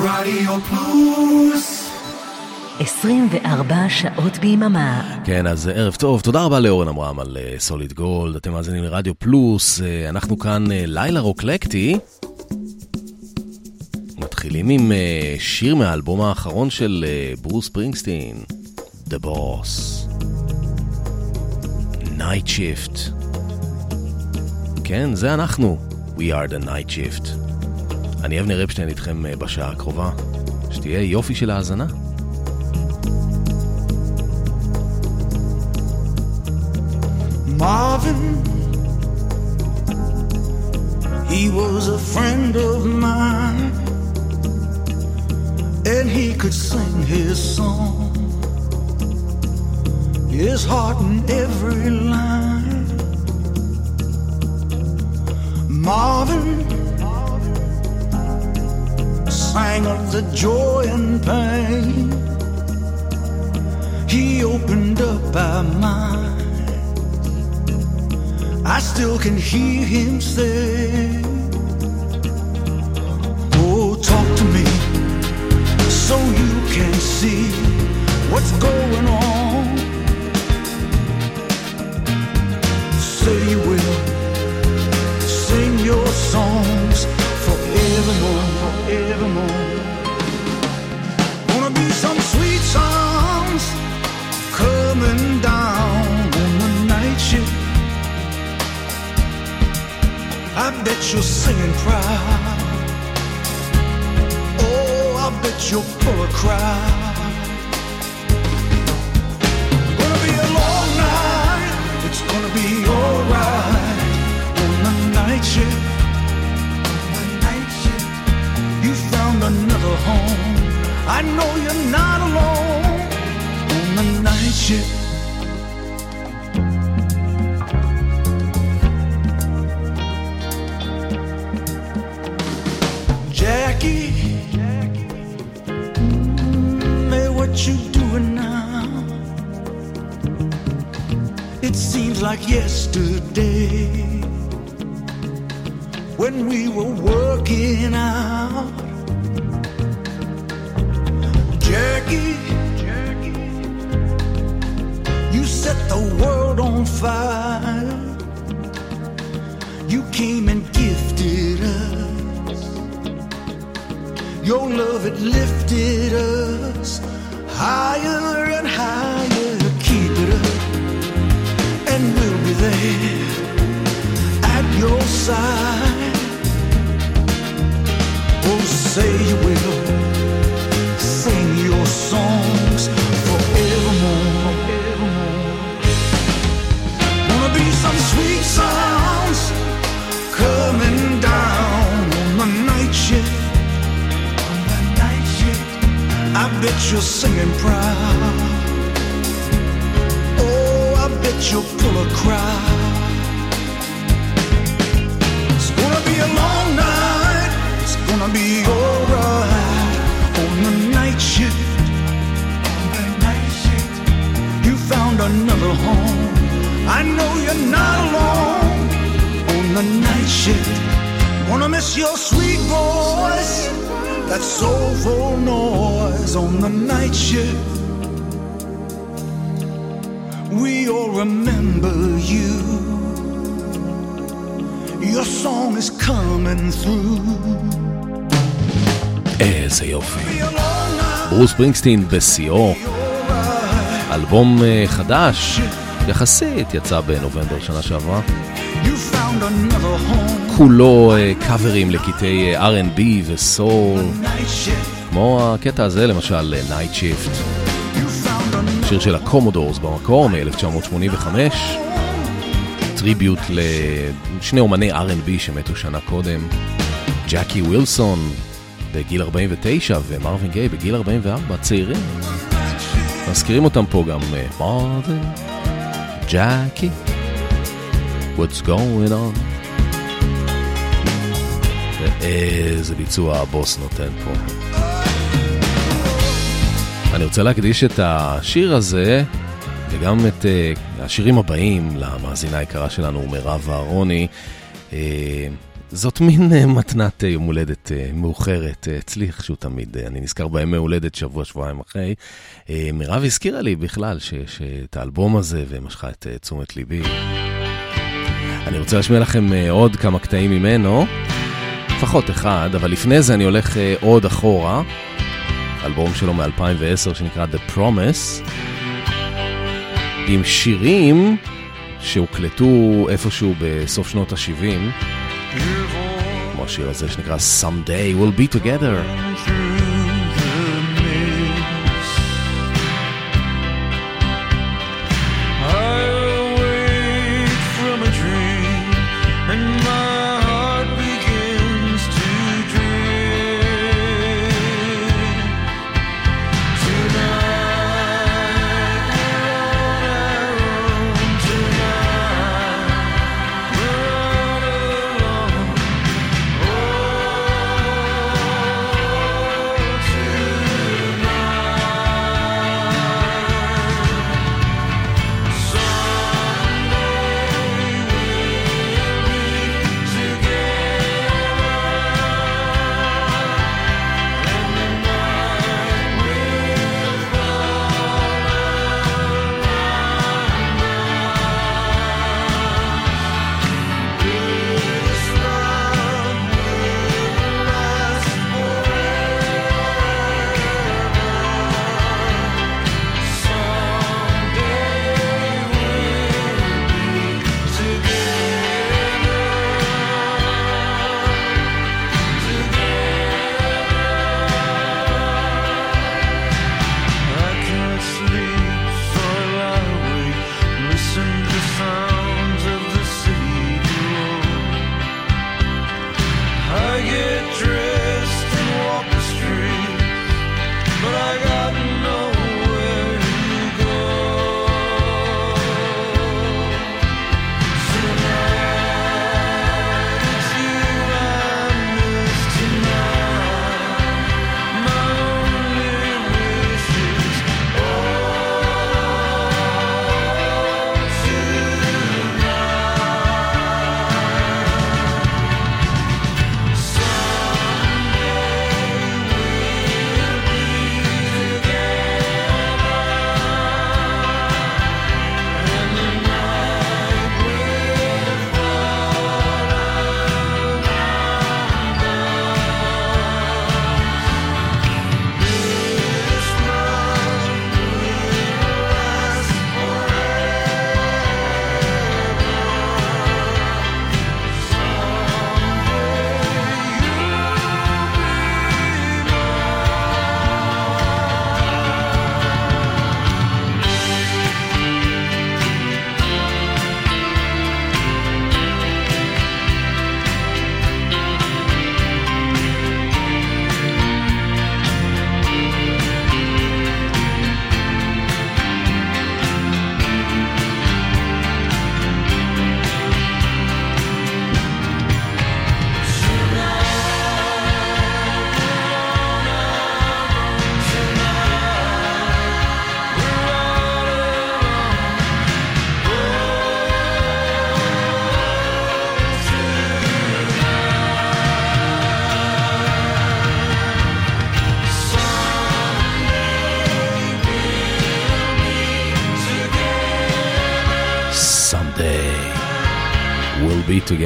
רדיו פלוס 24 שעות ביממה. כן, אז ערב טוב. תודה רבה לאורן עמרם על סוליד uh, גולד. אתם מאזינים לרדיו פלוס. Uh, אנחנו כאן uh, לילה רוקלקטי. מתחילים עם uh, שיר מהאלבום האחרון של uh, ברוס פרינגסטין, The Boss. Night Shift. כן, זה אנחנו. We are the Night Shift. אני אבנר אפשטיין איתכם uh, בשעה הקרובה. שתהיה יופי של האזנה. Marvin, he was a friend of mine, and he could sing his song, his heart in every line. Marvin Sang of the joy and pain. He opened up our mind. I still can hear him say, Oh, talk to me so you can see what's going on. Say you will sing your songs forevermore, forevermore. Gonna be some sweet songs coming down on the night shift. I bet you're singing proud. Oh, I bet you're full of crowd. Gonna be a long night. It's gonna be alright on the night shift. Home. I know you're not alone on the night shift. Jackie, hey, what you doing now? It seems like yesterday when we were working out. The world on fire. You came and gifted us. Your love, had lifted us higher and higher. Keep it up, and we'll be there at your side. Oh, say you will bet you're singing proud. Oh, I bet you'll pull a crowd. It's gonna be a long night. It's gonna be alright on the night shift. On the night shift, you found another home. I know you're not alone on the night shift. Wanna miss your sweet voice, that soulful noise on the night shift. We all remember you. Your song is coming through. איזה יופי. ברוס פרינגסטין בשיאו. אלבום אה, חדש, יחסית, יצא בנובמבר שנה שעברה. כולו אה, קאברים לקטעי אה, R&B וסול. כמו הקטע הזה למשל, אה, Night Shift, שיר של הקומודורס במקור מ-1985, tribute לשני אומני R&B שמתו שנה קודם, ג'קי ווילסון בגיל 49 ומרווין גיי בגיל 44, צעירים. מזכירים אותם פה גם מרווין, ג'קי, what's going on. ואיזה ביצוע הבוס נותן פה. אני רוצה להקדיש את השיר הזה, וגם את uh, השירים הבאים למאזינה היקרה שלנו, מירב אהרוני. Uh, זאת מין uh, מתנת uh, יום הולדת uh, מאוחרת, uh, אצלי איכשהו תמיד, uh, אני נזכר בימי הולדת שבוע, שבועיים אחרי. Uh, מירב הזכירה לי בכלל שאת האלבום הזה ומשכה את uh, תשומת ליבי. אני רוצה להשמיע לכם uh, עוד כמה קטעים ממנו, לפחות אחד, אבל לפני זה אני הולך uh, עוד אחורה, אלבום שלו מ-2010 שנקרא The Promise, עם שירים שהוקלטו איפשהו בסוף שנות ה-70. כמו השיר הזה שנקרא Someday We'll Be Together.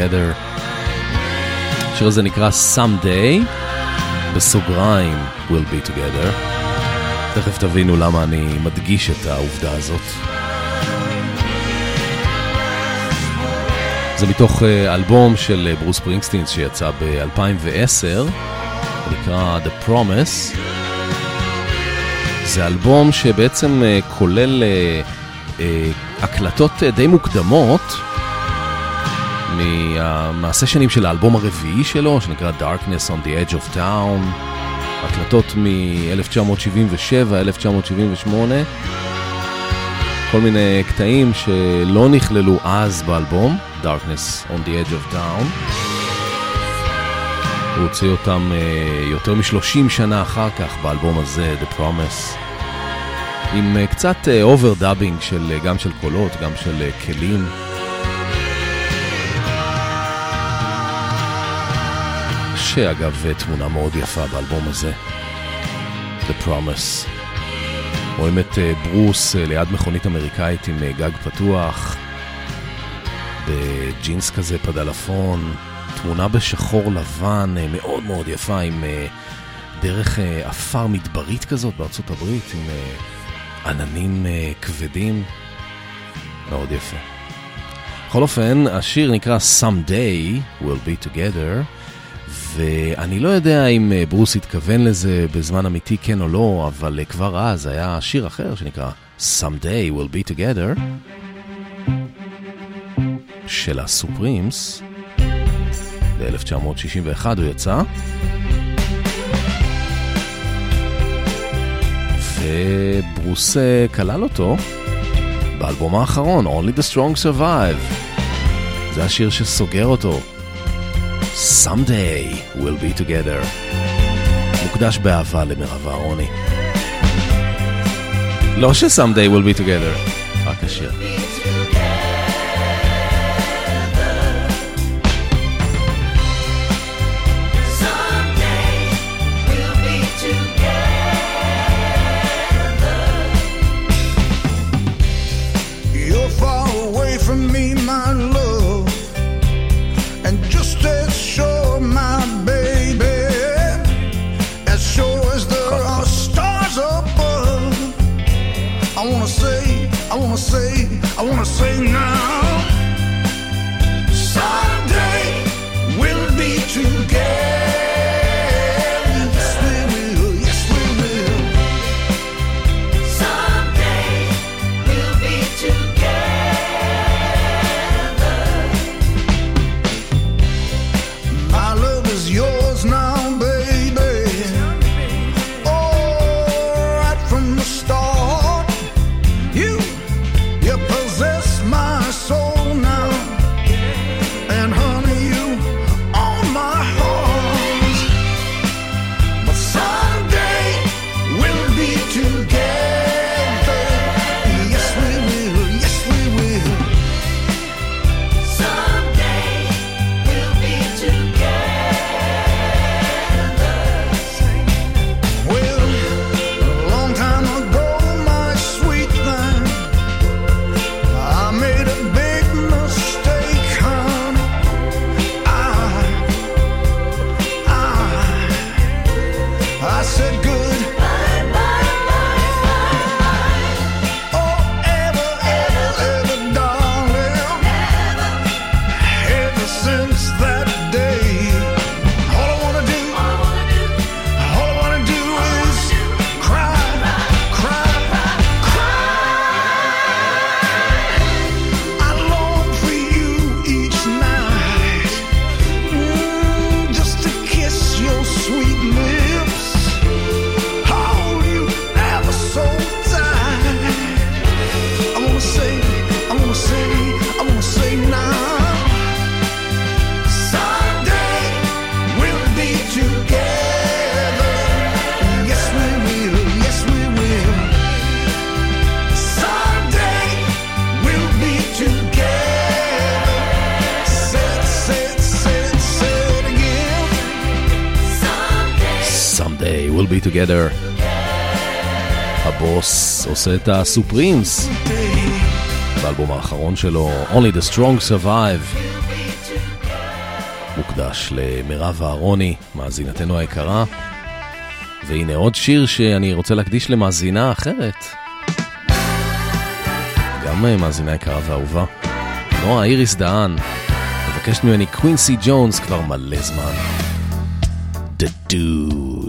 Together. השיר הזה נקרא Someday, בסוגריים We'll Be Together. תכף תבינו למה אני מדגיש את העובדה הזאת. זה מתוך אה, אלבום של אה, ברוס פרינגסטין שיצא ב-2010, נקרא The Promise. זה אלבום שבעצם אה, כולל הקלטות די מוקדמות מהסשנים של האלבום הרביעי שלו, שנקרא Darkness on the Edge of Town, הקלטות מ-1977, 1978, כל מיני קטעים שלא נכללו אז באלבום, Darkness on the Edge of Town. הוא הוציא אותם uh, יותר מ-30 שנה אחר כך באלבום הזה, The Promise, עם אה, קצת overdubbing אה, של, גם של קולות, גם של כלים. יש אגב תמונה מאוד יפה באלבום הזה, The Promise. רואים את ברוס ליד מכונית אמריקאית עם גג פתוח, בג'ינס כזה פדלפון, תמונה בשחור לבן מאוד מאוד יפה עם דרך עפר מדברית כזאת בארצות הברית, עם עננים כבדים, מאוד יפה. בכל אופן, השיר נקרא Someday We'll Be Together, ואני לא יודע אם אה, ברוס התכוון לזה בזמן אמיתי כן או לא, אבל אה, כבר אז היה שיר אחר שנקרא Someday We'll Be Together, של הסופרימס, ב-1961 הוא יצא. וברוס אה, כלל אותו באלבום האחרון, Only the Strong Survive. זה השיר שסוגר אותו. Someday we'll be together. מוקדש באהבה למירב אהרוני. לא ש-Someday we'll be together, רק השיר. Together. הבוס עושה את הסופרימס באלבום האחרון שלו, Only the Strong Survive. מוקדש למירב אהרוני, מאזינתנו היקרה. והנה עוד שיר שאני רוצה להקדיש למאזינה אחרת. גם מאזינה יקרה ואהובה. נועה איריס דהן, מבקשת ממני קווינסי ג'ונס כבר מלא זמן. The Dude.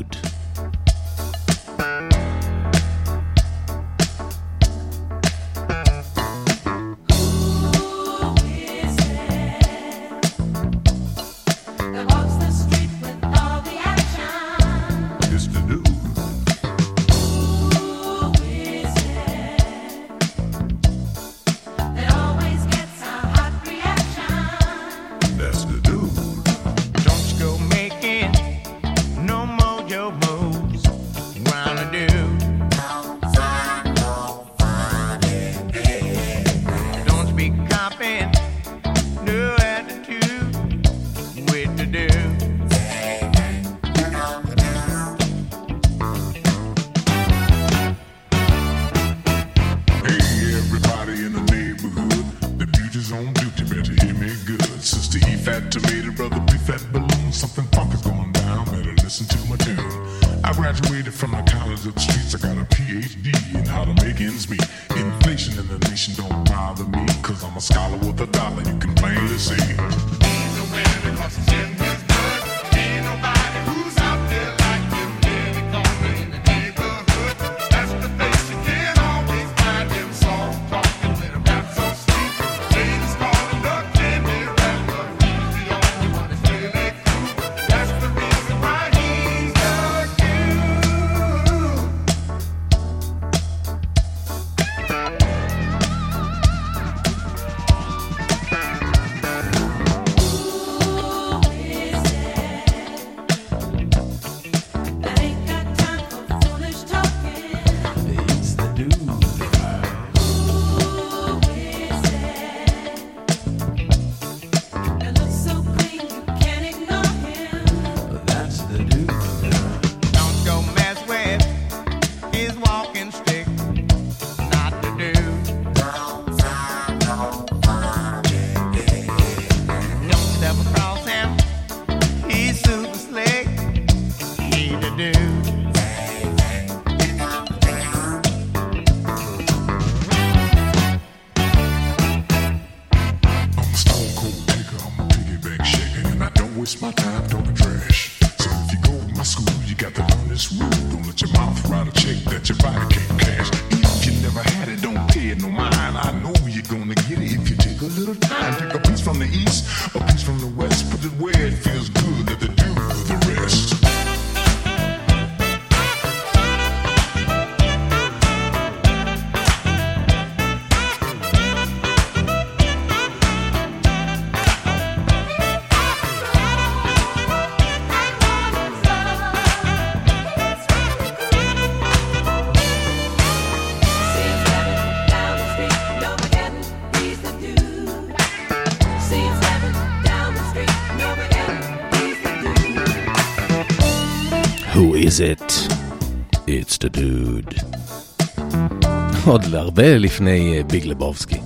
עוד הרבה לפני אה, Big Lebowski.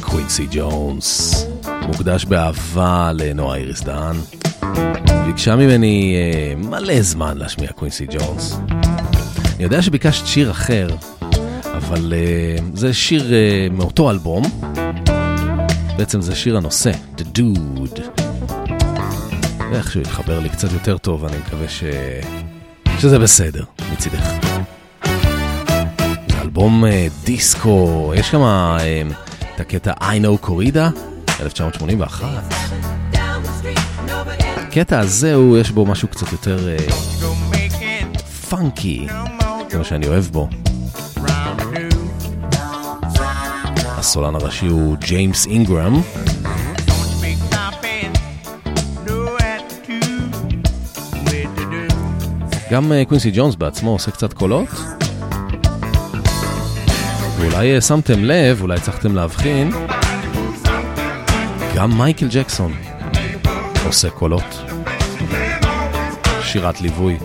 קווינסי ג'ונס, מוקדש באהבה לנועה איריס דהן. ביקשה ממני אה, מלא זמן להשמיע קווינסי ג'ונס. אני יודע שביקשת שיר אחר, אבל אה, זה שיר מאותו אלבום. בעצם זה שיר הנושא, The Dude. ואיכשהו יתחבר לי קצת יותר טוב, אני מקווה ש... שזה בסדר מצידך. אלבום אה, דיסקו, יש שם אה, את הקטע I know קורידה, 1981. הקטע הזה, הוא, יש בו משהו קצת יותר אה, more. זה מה שאני אוהב בו. הסולן הראשי הוא ג'יימס אינגרם? גם קווינסי ג'ונס בעצמו עושה קצת קולות. ואולי אה, שמתם לב, אולי הצלחתם להבחין, גם מייקל ג'קסון עושה קולות. שירת ליווי.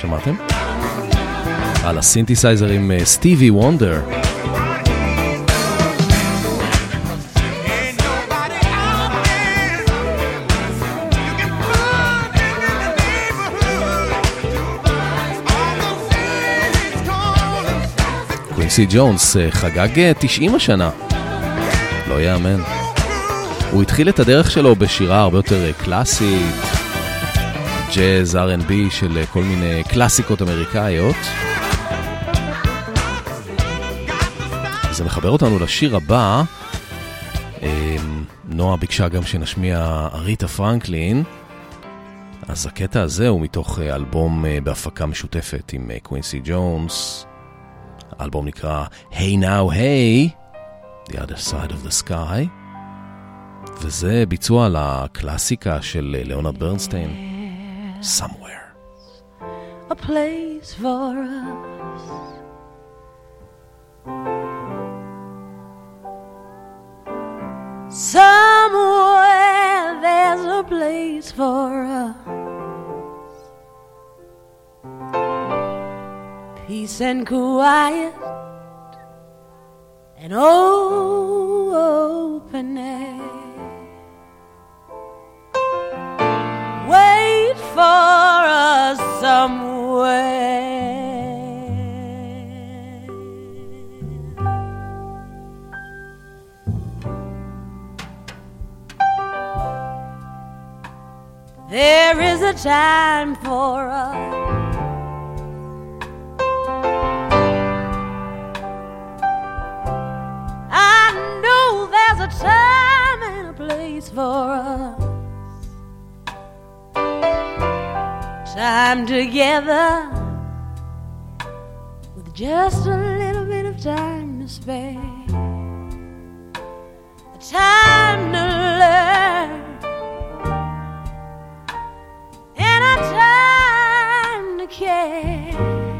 שמעתם? על הסינתסייזר עם אה, סטיבי וונדר. קווינסי ג'ונס אה, חגג אה, 90 השנה. לא יאמן. הוא התחיל את הדרך שלו בשירה הרבה יותר אה, קלאסית, ג'אז, R&B של אה, כל מיני קלאסיקות אמריקאיות. זה מחבר אותנו לשיר הבא. אה, נועה ביקשה גם שנשמיע אריתה פרנקלין. אז הקטע הזה הוא מתוך אה, אלבום אה, בהפקה משותפת עם אה, קווינסי ג'ונס. האלבום נקרא Hey Now Hey, The Other Side of the Sky, וזה ביצוע לקלאסיקה של אה, ליאונרד ברנסטיין, Somewhere. a place for us. Somewhere there's a place for us. peace and quiet and oh, open air. Wait for us somewhere. There is a time for us a time and a place for us. Time together with just a little bit of time to spare. A time to learn and a time to care.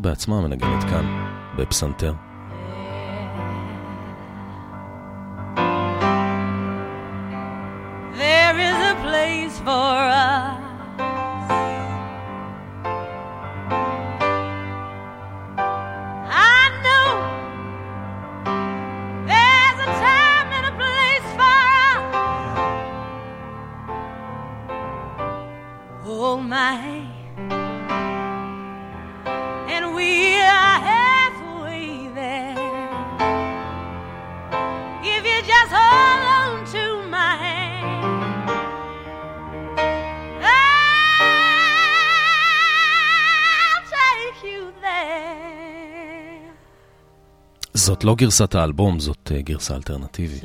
בעצמה מנגנת כאן, בפסנתר. לא גרסת האלבום, זאת אה, גרסה אלטרנטיבית.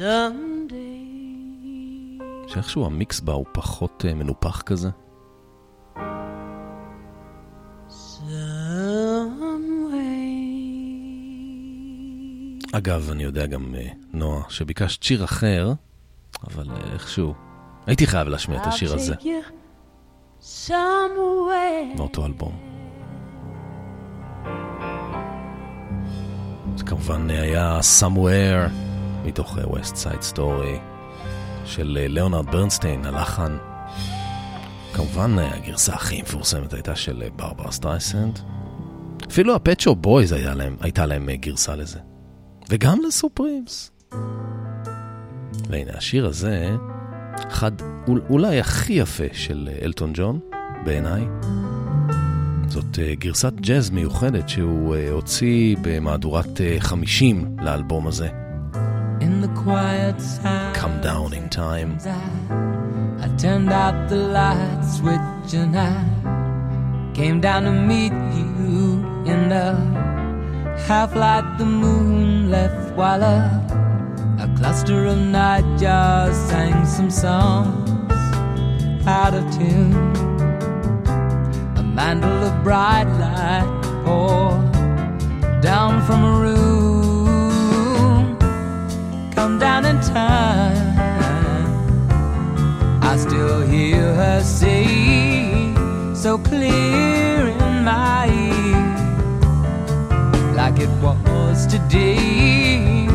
שאיכשהו המיקס בה הוא פחות אה, מנופח כזה. אגב, אני יודע גם, אה, נועה, שביקשת שיר אחר, אבל איכשהו... הייתי חייב להשמיע את השיר הזה. מאותו אלבום. זה כמובן היה Somewhere, מתוך אה, West Side Story, של אה, ליאונרד ברנסטיין, הלחן. כמובן, אה, הגרסה הכי מפורסמת הייתה של ברברה סטרייסנד. אפילו הפט שופ בויז הייתה להם גרסה לזה. וגם לסופרימס. והנה, השיר הזה, אחד, אול- אולי הכי יפה של אלטון ג'ון, בעיניי. זאת אה, גרסת ג'אז מיוחדת שהוא אה, הוציא במהדורת אה, 50 לאלבום הזה. In the quiet sound, Come down in time. I, I turned out the light switch and I came down to meet you in the half light the moon left while a, a cluster of nightjars sang some songs out of tune. Mantle of bright light poured down from a room. Come down in time. I still hear her say so clear in my ear, like it was today.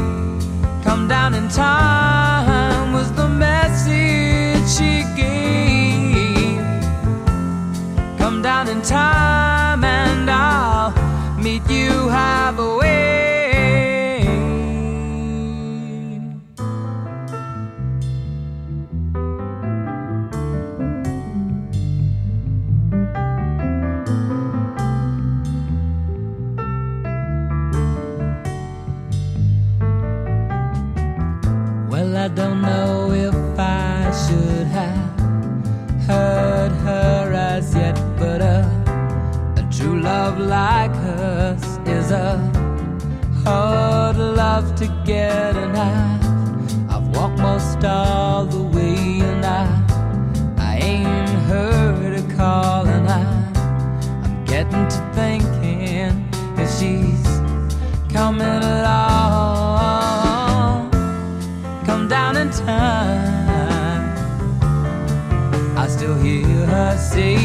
Come down in time was the message she gave. Down in time and I'll meet you halfway. Love like hers is a hard love to get, and I've, I've walked most all the way, and I, I ain't heard a call, and I, I'm getting to thinking if she's coming along. Come down in time. I still hear her say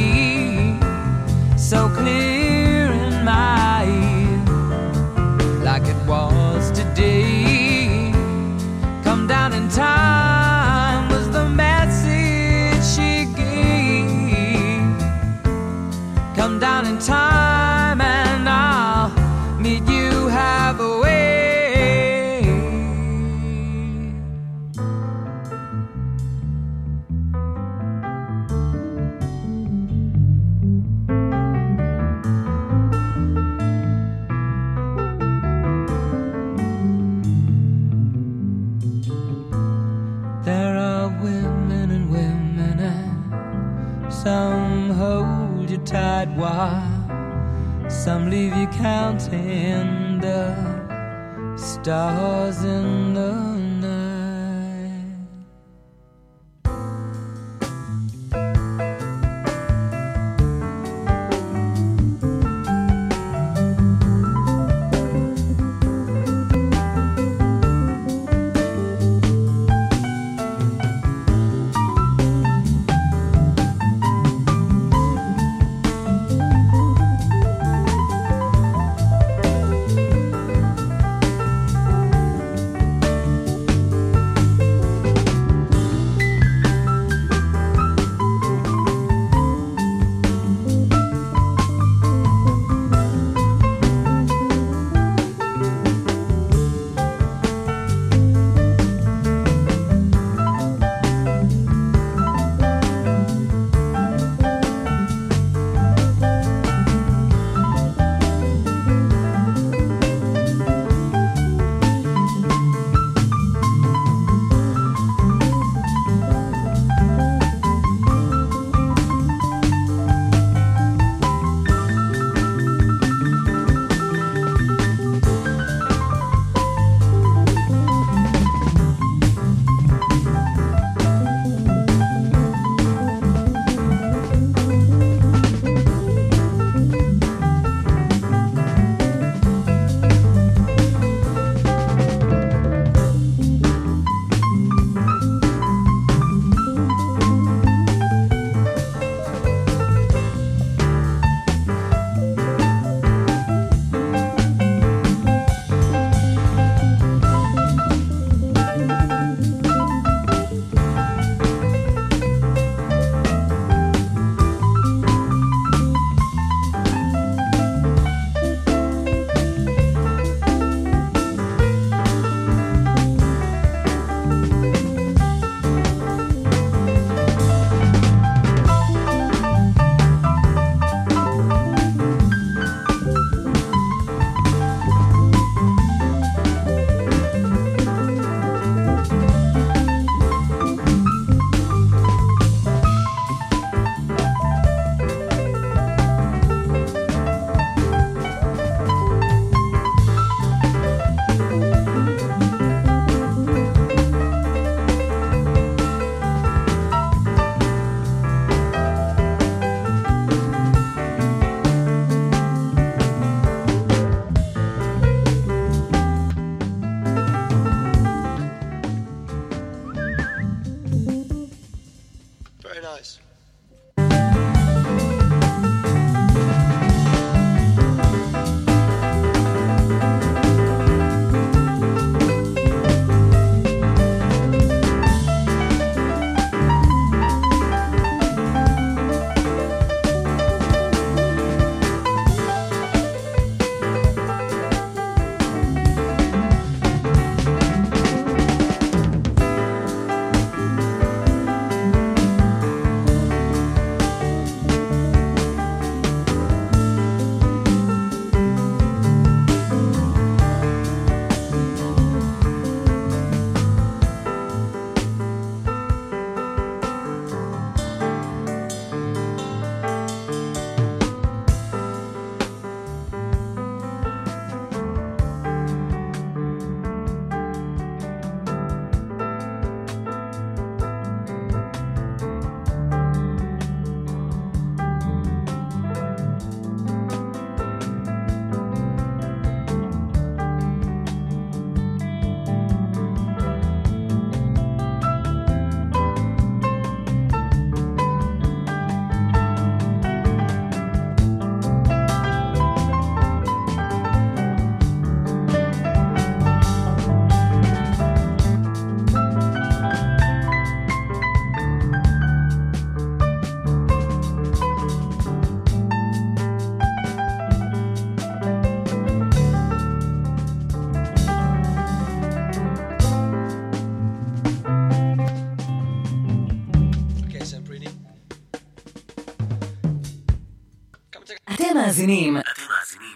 so clear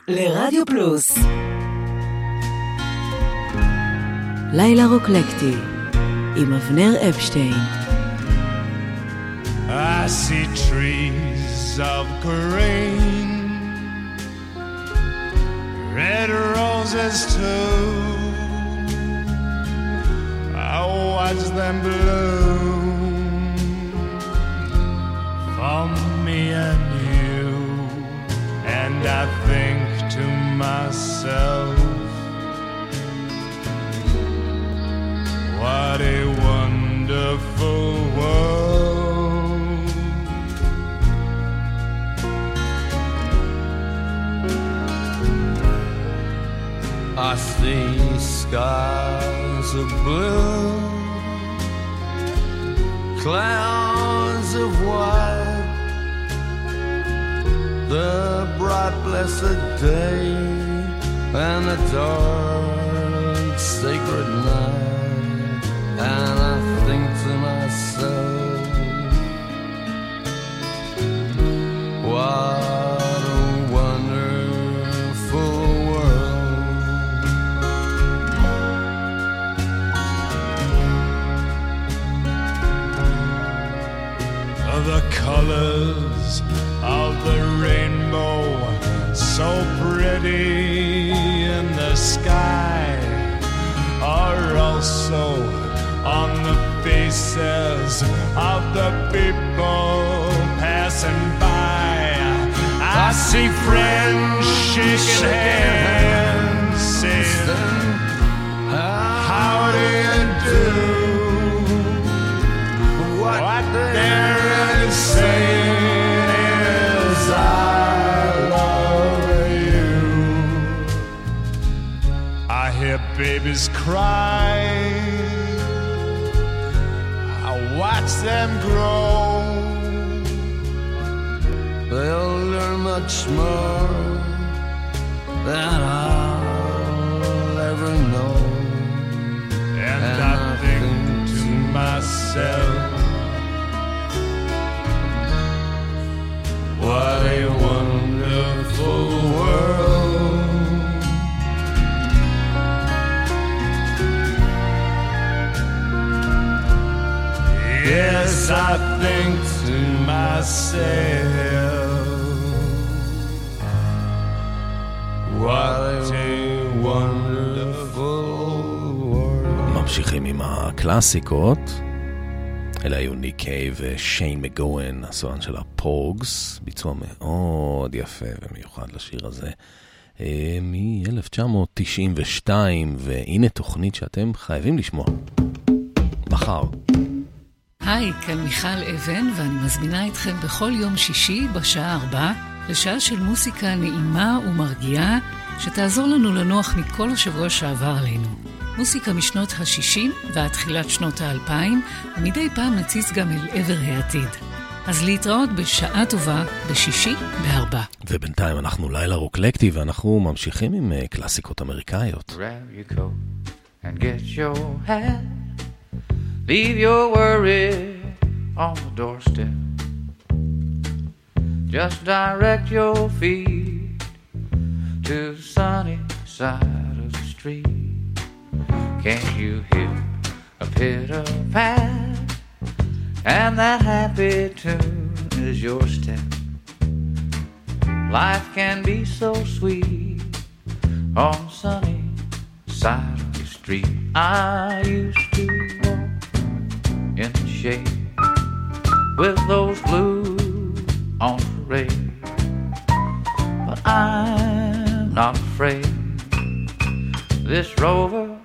לרדיו פלוס. לילה רוקלקטי עם אבנר אפשטיין. I see trees of green, red roses too. I watch them bloom for me and you, and I think to myself, what a wonderful world. I see skies of blue, clouds of white, the bright blessed day, and the dark sacred night, and I think to myself, what a wonderful world. the colors in the sky are also on the faces of the people passing by. I see friends shaking hands babies cry. I watch them grow. They'll learn much more than I'll ever know. And, I think to myself. What a Yes, I think to myself, what a wonderful world. ממשיכים עם הקלאסיקות. אלה היו ניק קייב ושיין מגוון, הסולן של הפוגס, ביצוע מאוד יפה ומיוחד לשיר הזה. אה, מ-1992, והנה תוכנית שאתם חייבים לשמוע. מחר. היי, כאן מיכל אבן, ואני מזמינה אתכם בכל יום שישי בשעה ארבע לשעה של מוסיקה נעימה ומרגיעה, שתעזור לנו לנוח מכל השבוע שעבר עלינו. מוסיקה משנות ה-60 ועד תחילת שנות ה-2000, ומדי פעם נציץ גם אל עבר העתיד. אז להתראות בשעה טובה בשישי בארבע. ובינתיים אנחנו לילה רוקלקטי, ואנחנו ממשיכים עם אה, קלאסיקות אמריקאיות. Grab your coat and get your hat. Leave your worry on the doorstep. Just direct your feet to the sunny side of the street. Can't you hear a pitter pat? And that happy tune is your step. Life can be so sweet on the sunny side of the street. I used to in shade with those blues on parade. But I'm not afraid. This rover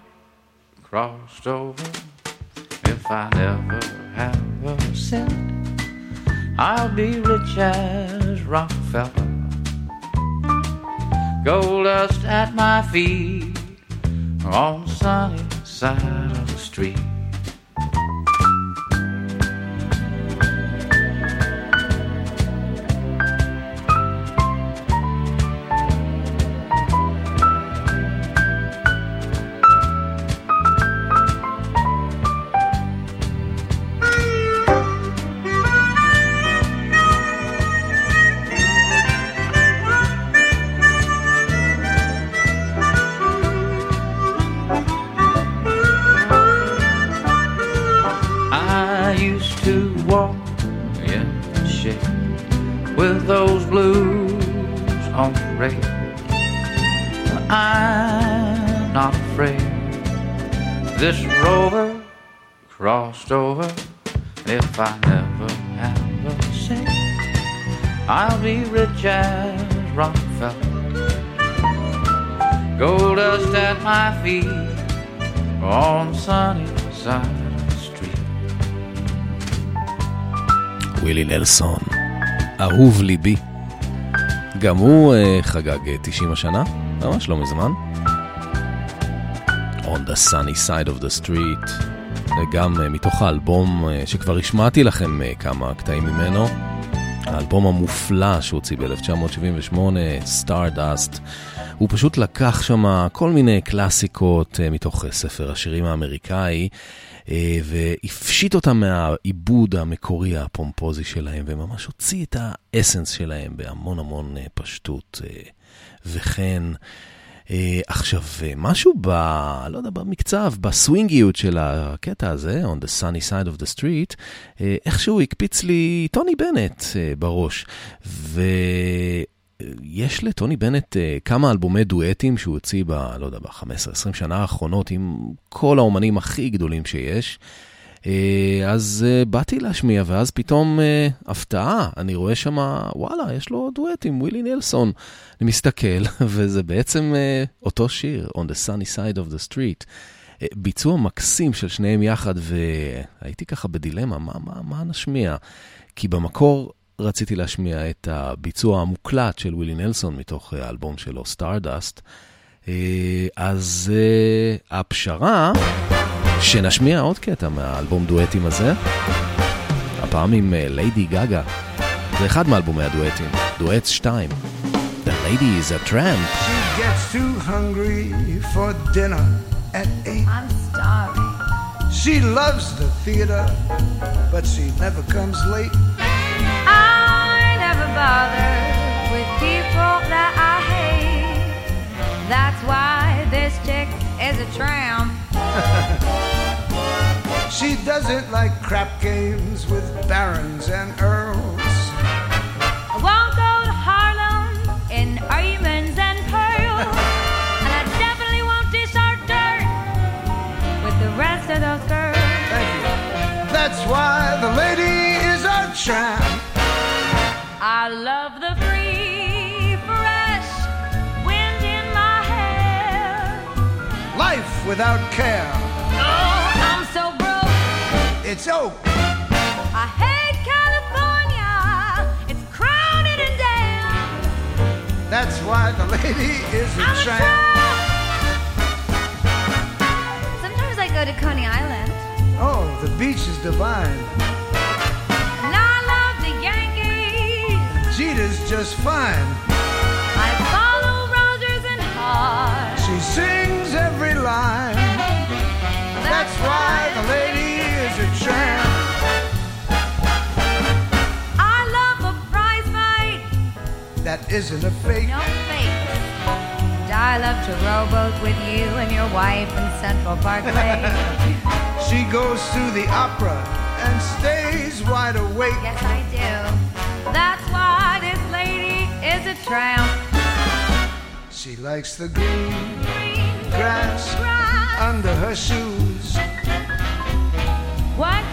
crossed over. If I never have a cent, I'll be rich as Rockefeller. Gold dust at my feet on the sunny side of the street. I never have a cent, I'll be rich as Rockefeller. Gold dust at my feet on sunny side. ווילי נלסון, אהוב ליבי. גם הוא uh, חגג uh, 90 השנה, ממש לא מזמן. On the sunny side of the street, וגם מתוך האלבום uh, שכבר השמעתי לכם uh, כמה קטעים ממנו, האלבום המופלא שהוציא ב-1978, Stardust. הוא פשוט לקח שם כל מיני קלאסיקות uh, מתוך ספר השירים האמריקאי. אה, והפשיט אותם מהעיבוד המקורי הפומפוזי שלהם, וממש הוציא את האסנס שלהם בהמון המון אה, פשטות. אה, וכן, עכשיו, משהו ב... לא יודע, במקצב, בסווינגיות של הקטע הזה, On the sunny side of the street, איכשהו הקפיץ לי טוני בנט בראש. ו... יש לטוני בנט uh, כמה אלבומי דואטים שהוא הוציא ב, לא יודע, ב-15-20 שנה האחרונות עם כל האומנים הכי גדולים שיש. Uh, אז uh, באתי להשמיע, ואז פתאום uh, הפתעה, אני רואה שם, וואלה, יש לו דואט עם ווילי נילסון. אני מסתכל, וזה בעצם אותו שיר, On the Sunny Side of the Street. ביצוע מקסים של שניהם יחד, והייתי ככה בדילמה, מה, מה, מה נשמיע? כי במקור רציתי להשמיע את הביצוע המוקלט של ווילי נלסון מתוך האלבום שלו, Stardust. אז הפשרה, שנשמיע עוד קטע מהאלבום דואטים הזה, הפעם עם ליידי uh, גגה. זה אחד מאלבומי הדואטים, דואט 2. The lady is a tramp. She gets too hungry for dinner at 8. I'm starving. She loves the theater, but she never comes late. I never bother with people that I hate. That's why this chick is a tramp. She doesn't like crap games with barons and earls. I won't go to Harlem in diamonds and pearls. and I definitely won't dish our dirt with the rest of those girls. Thank you. That's why the lady is a tramp. I love the without care. Oh, I'm so broke. It's oak. I hate California. It's crowded and damn. That's why the lady is a I'm tramp. Sometimes I go to Coney Island. Oh, the beach is divine. And I love the Yankees. Jeter's just fine. I follow Rogers and Hart. She sings. That's why the lady is a tramp. I love a prize fight. That isn't a fake. No fake. And I love to rowboat with you and your wife in Central Parkway. She goes to the opera and stays wide awake. yes, I do. That's why this lady is a tramp. She likes the green Green grass grass. under her shoes. What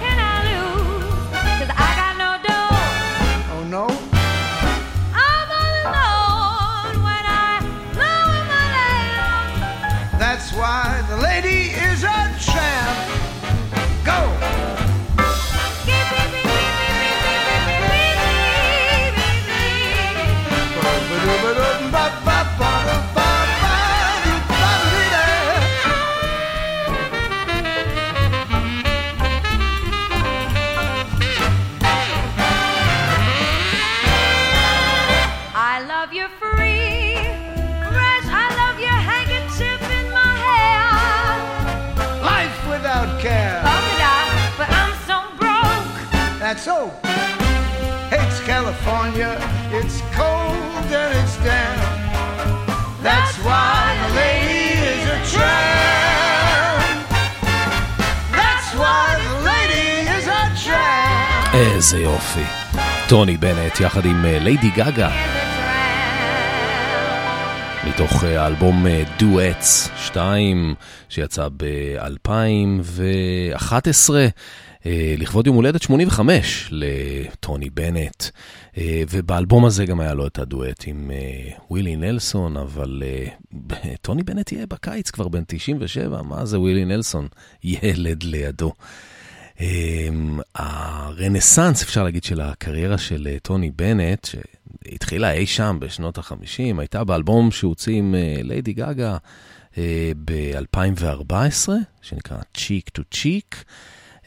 איזה יופי. טוני בנט יחד עם אה, ליידי גגה. מתוך אה, האלבום דואטס 2 שיצא ב-2011 לכבוד יום הולדת 85 לטוני בנט. ובאלבום הזה גם היה לו את הדואט עם ווילי נלסון, אבל טוני בנט יהיה בקיץ כבר בן 97, מה זה ווילי נלסון? ילד לידו. אמ, הרנסאנס, אפשר להגיד, של הקריירה של אה, טוני בנט, שהתחילה אי שם בשנות ה-50, הייתה באלבום שהוציא עם אה, ליידי גאגה אה, ב-2014, שנקרא Cheek to Cheek.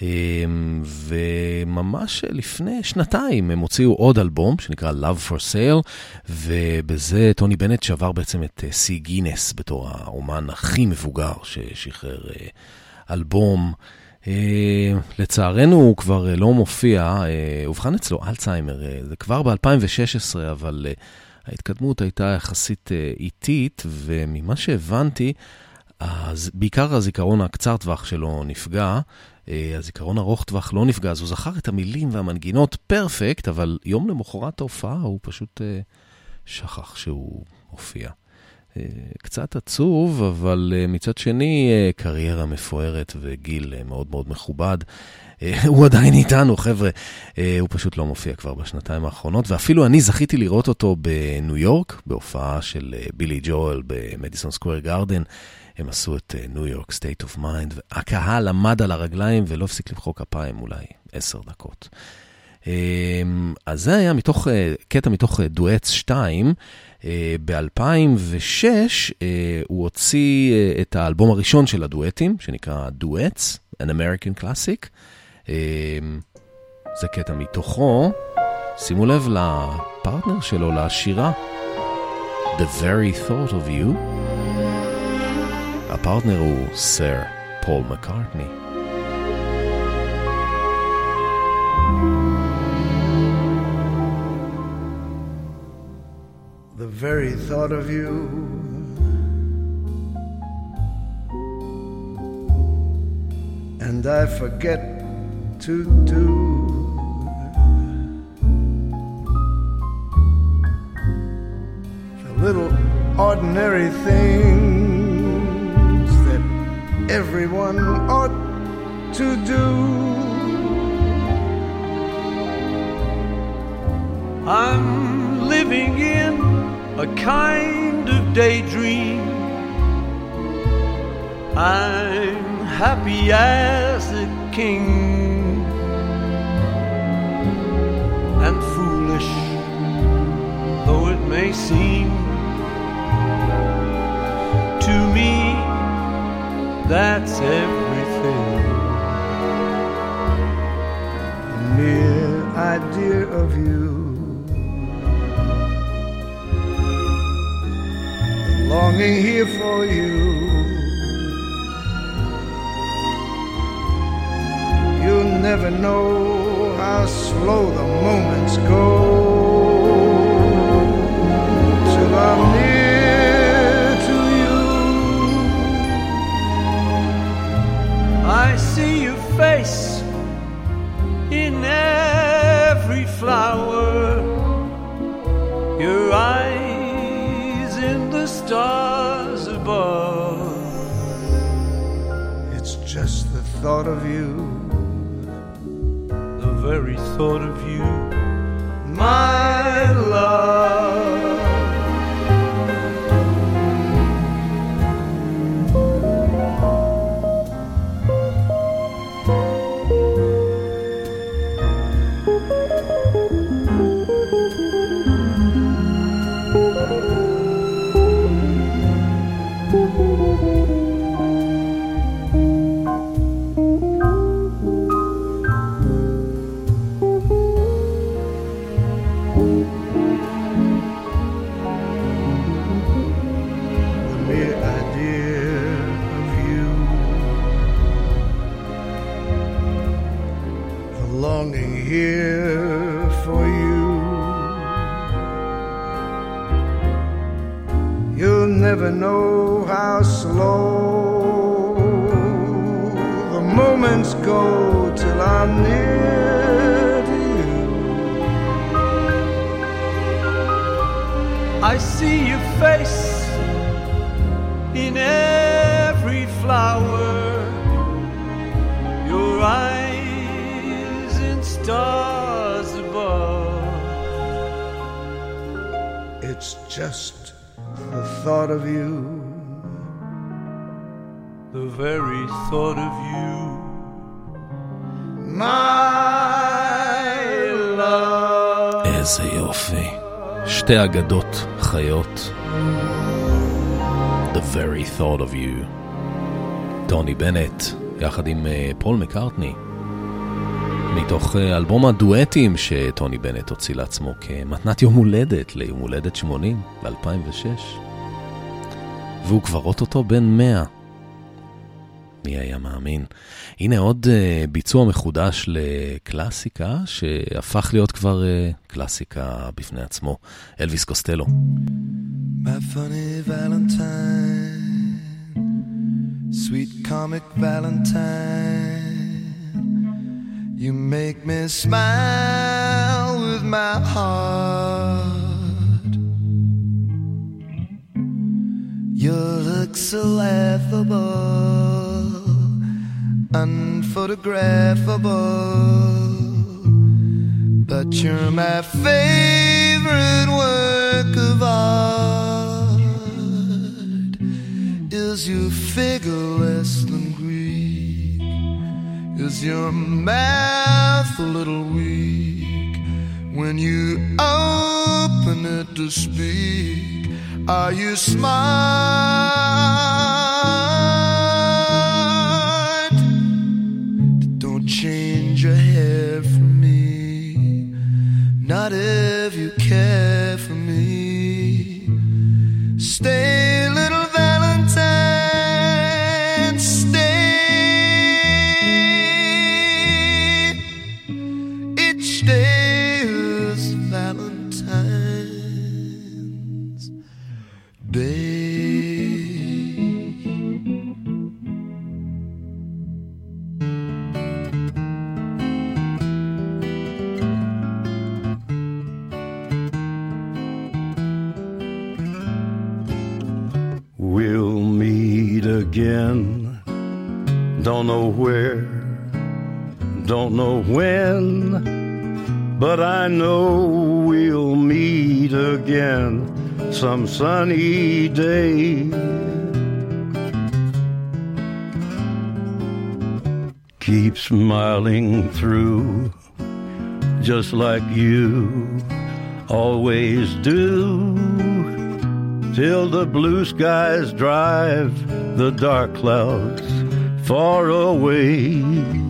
אמ, וממש לפני שנתיים הם הוציאו עוד אלבום שנקרא Love for Sale, ובזה טוני בנט שבר בעצם את שיא גינס בתור האומן הכי מבוגר ששחרר אלבום. אה, לצערנו הוא כבר אה, לא מופיע, אובחן אה, אצלו אלצהיימר, זה כבר ב-2016, אבל ההתקדמות הייתה יחסית איטית, וממה שהבנתי, אז בעיקר הזיכרון הקצר טווח שלו נפגע, הזיכרון ארוך טווח לא נפגע, אז הוא זכר את המילים והמנגינות פרפקט, אבל יום למחרת ההופעה הוא פשוט שכח שהוא הופיע. אה, קצת עצוב, אבל אה, מצד שני, אה, קריירה מפוארת וגיל מאוד מאוד מכובד. הוא עדיין איתנו, חבר'ה. הוא פשוט לא מופיע כבר בשנתיים האחרונות, ואפילו אני זכיתי לראות אותו בניו יורק, בהופעה של בילי ג'ואל במדיסון סקוויר גארדן. הם עשו את New York State of Mind, והקהל עמד על הרגליים ולא הפסיק למחוא כפיים אולי עשר דקות. אז זה היה מתוך, קטע מתוך דואטס 2. ב-2006 הוא הוציא אה, את האלבום הראשון של הדואטים, שנקרא דואטס, An American Classic. אה, זה קטע מתוכו. שימו לב לפרטנר שלו, לשירה, The Very Thought of You. הפרטנר הוא סר פול מקארטני. Very thought of you and I forget to do the little ordinary things that everyone ought to do. I'm living in a kind of daydream. I'm happy as a king and foolish though it may seem to me that's everything. The mere idea of you longing here for you. You'll never know how slow the moments go till I'm near to you. I see your face thought of you, the very thought of you, my just the thought of you. The very thought of you, my love. איזה יופי. שתי אגדות חיות. The very thought of you. טוני בנט, יחד עם אה, פול מקארטני. מתוך אה, אלבום הדואטים שטוני בנט הוציא לעצמו כמתנת יום הולדת ליום הולדת 80 ב-2006. והוא כבר אוטוטו בן 100. מי היה מאמין? הנה עוד uh, ביצוע מחודש לקלאסיקה, שהפך להיות כבר uh, קלאסיקה בפני עצמו, אלוויס קוסטלו. My funny Valentine, sweet comic Valentine, you make me smile with my heart. Your looks so laughable, unphotographable, but you're my favorite work of art. Is your figure less than Greek? Is your math a little weak when you open it to speak? Are you smart? Don't change your hair for me, not if you care for me. Stay, know when, but I know we'll meet again some sunny day. Keep smiling through, just like you always do till the blue skies drive the dark clouds far away.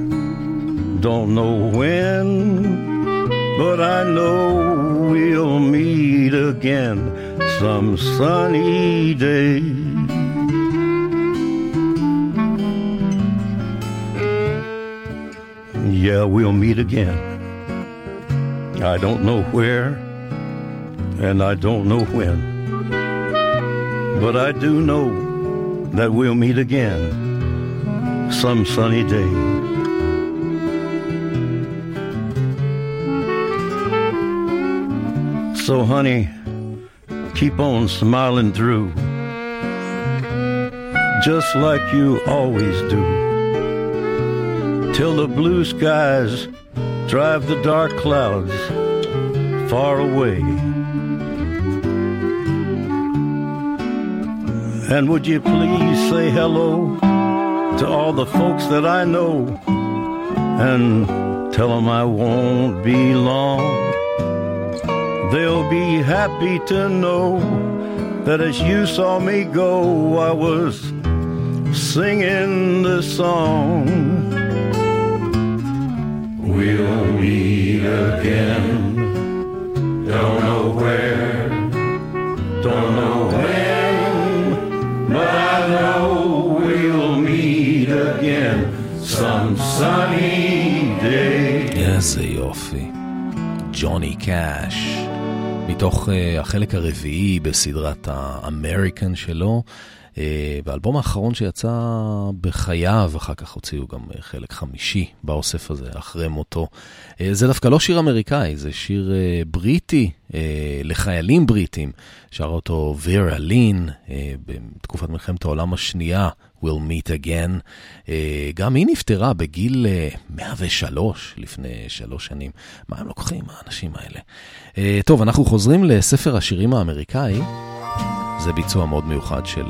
don't know when, but I know we'll meet again some sunny day. Yeah, we'll meet again. I don't know where, and I don't know when. But I do know that we'll meet again some sunny day. So, honey, keep on smiling through, just like you always do, till the blue skies drive the dark clouds far away. And would you please say hello to all the folks that I know and tell them I won't be long. They'll be happy to know that as you saw me go, I was singing this song. We'll meet again. Don't know where, don't know when, but I know we'll meet again some sunny day. איזה יופי. Johnny Cash. מתוך uh, החלק הרביעי בסדרת האמריקן שלו, uh, באלבום האחרון שיצא בחייו, אחר כך הוציאו גם uh, חלק חמישי באוסף הזה, אחרי מותו. Uh, זה דווקא לא שיר אמריקאי, זה שיר uh, בריטי, uh, לחיילים בריטים. שר אותו וירה לין uh, בתקופת מלחמת העולם השנייה. We'll meet again. Uh, גם היא נפטרה בגיל uh, 103 לפני שלוש שנים. מה הם לוקחים, האנשים האלה? Uh, טוב, אנחנו חוזרים לספר השירים האמריקאי. זה ביצוע מאוד מיוחד של,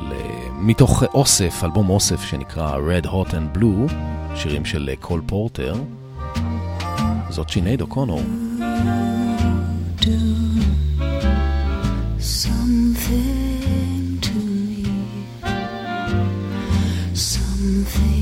מתוך אוסף, אלבום אוסף שנקרא Red Hot and Blue, שירים של קול פורטר. זאת שינייד אוקונור. 分飞。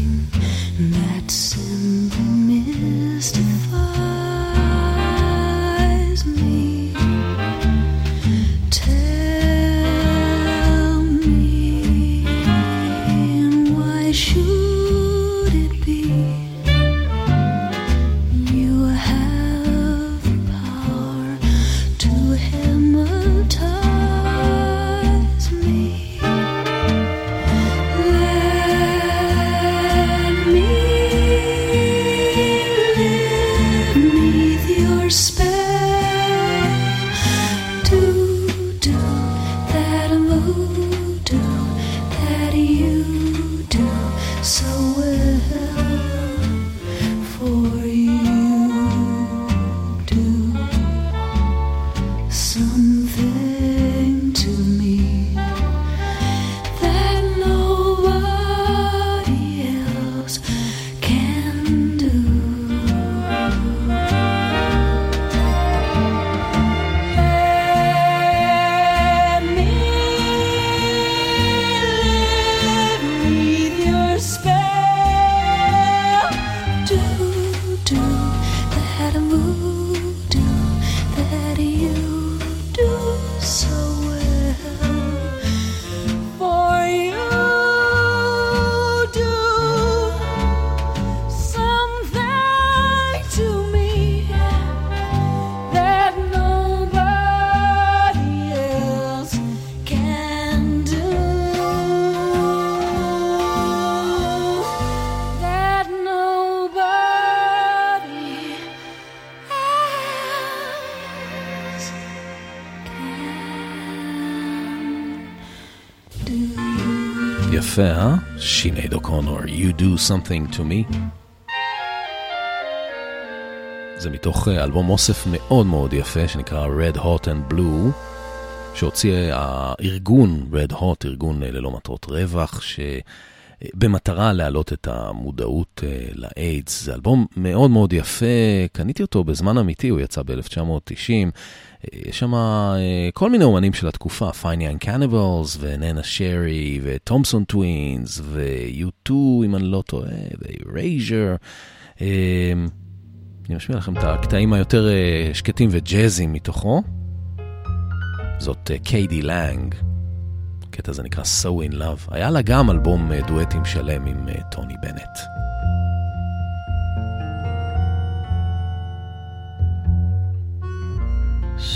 אוקונור, You do something to me. זה מתוך אה, אלבום אוסף מאוד מאוד יפה שנקרא Red Hot and Blue, שהוציא הארגון Red Hot, ארגון אה, ללא מטרות רווח, ש... במטרה להעלות את המודעות אה, לאיידס. זה אלבום מאוד מאוד יפה, קניתי אותו בזמן אמיתי, הוא יצא ב-1990. יש שם כל מיני אומנים של התקופה, פיין יאנג קניבלס וננה שרי וטומסון טווינס ו-U2 אם אני לא טועה, ו-Erasure. אני משמיע לכם את הקטעים היותר אה, שקטים וג'אזים מתוכו. זאת אה, קיידי לנג. הקטע הזה נקרא So in Love. היה לה גם אלבום אה, דואטים שלם עם אה, טוני בנט.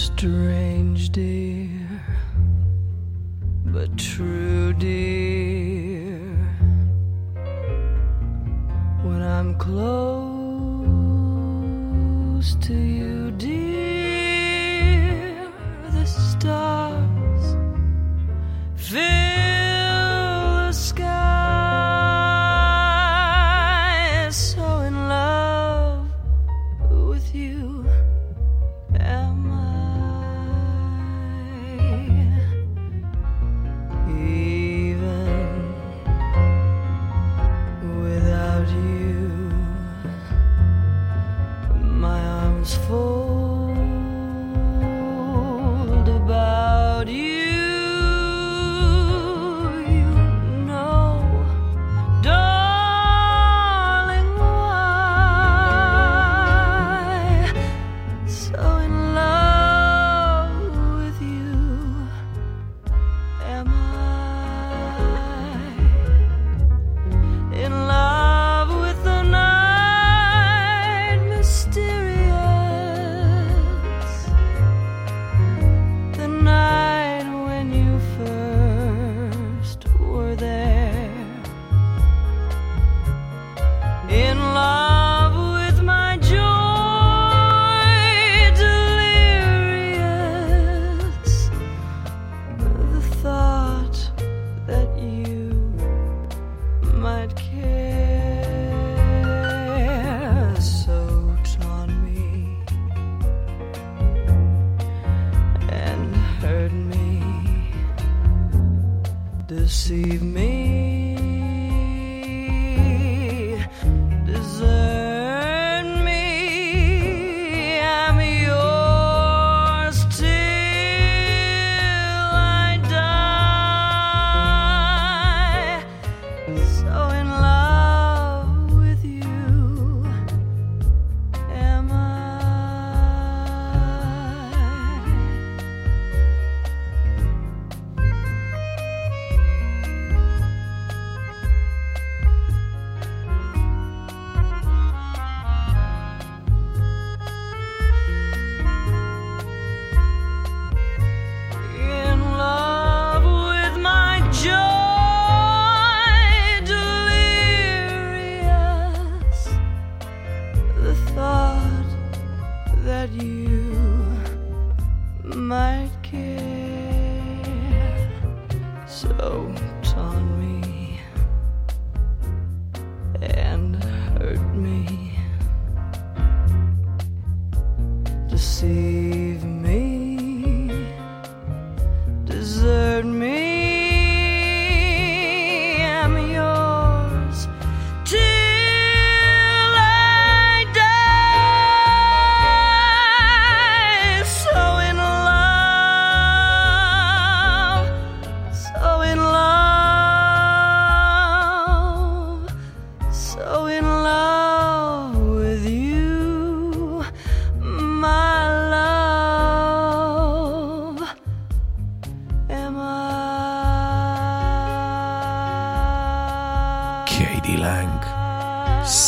Strange, dear, but true, dear. When I'm close to you, dear, the stars fill the sky. So in love with you am I. Even without you, my arms full.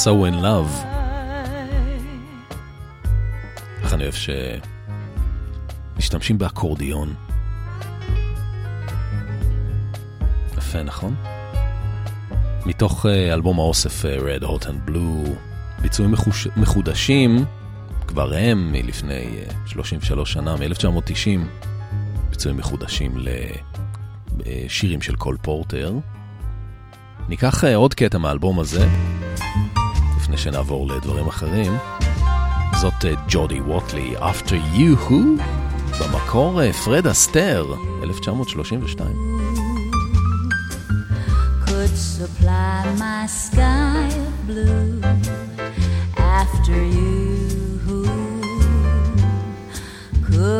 So in Love. איך אני אוהב שמשתמשים באקורדיון. יפה, נכון? מתוך אה, אלבום האוסף אה, Red Hot and Blue, ביצועים מחוש... מחודשים, כבר הם מלפני אה, 33 שנה, מ-1990, ביצועים מחודשים לשירים של קול פורטר. ניקח אה, עוד קטע מהאלבום הזה, לפני שנעבור לדברים אחרים. זאת אה, ג'ודי ווטלי, After You Who, במקור אה, פרד אסתר, 1932.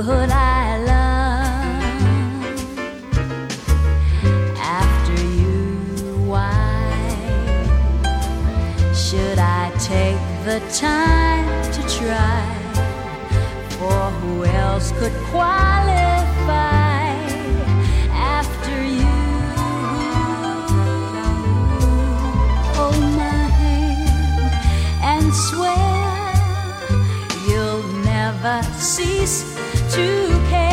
could the time to try? For who else could qualify after you? hold my hand and swear you'll never cease to care.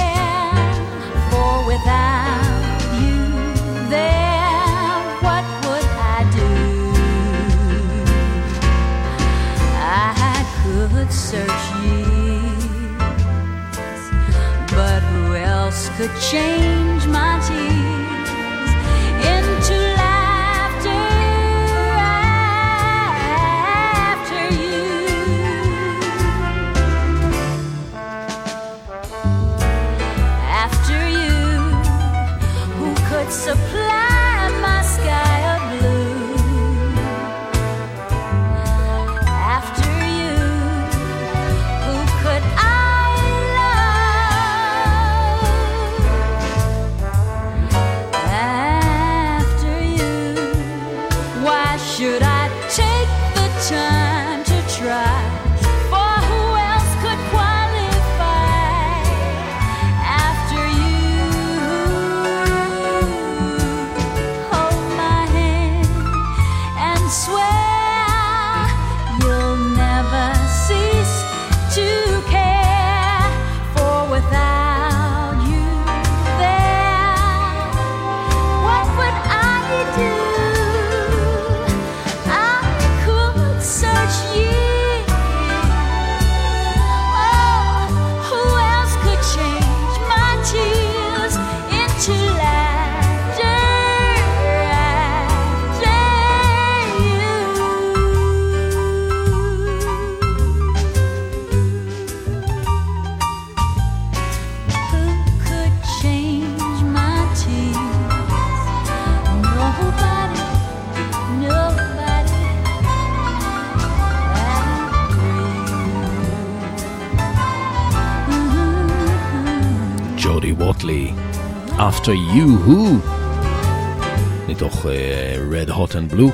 the change. After You Who, מתוך אה, Red Hot and Blue,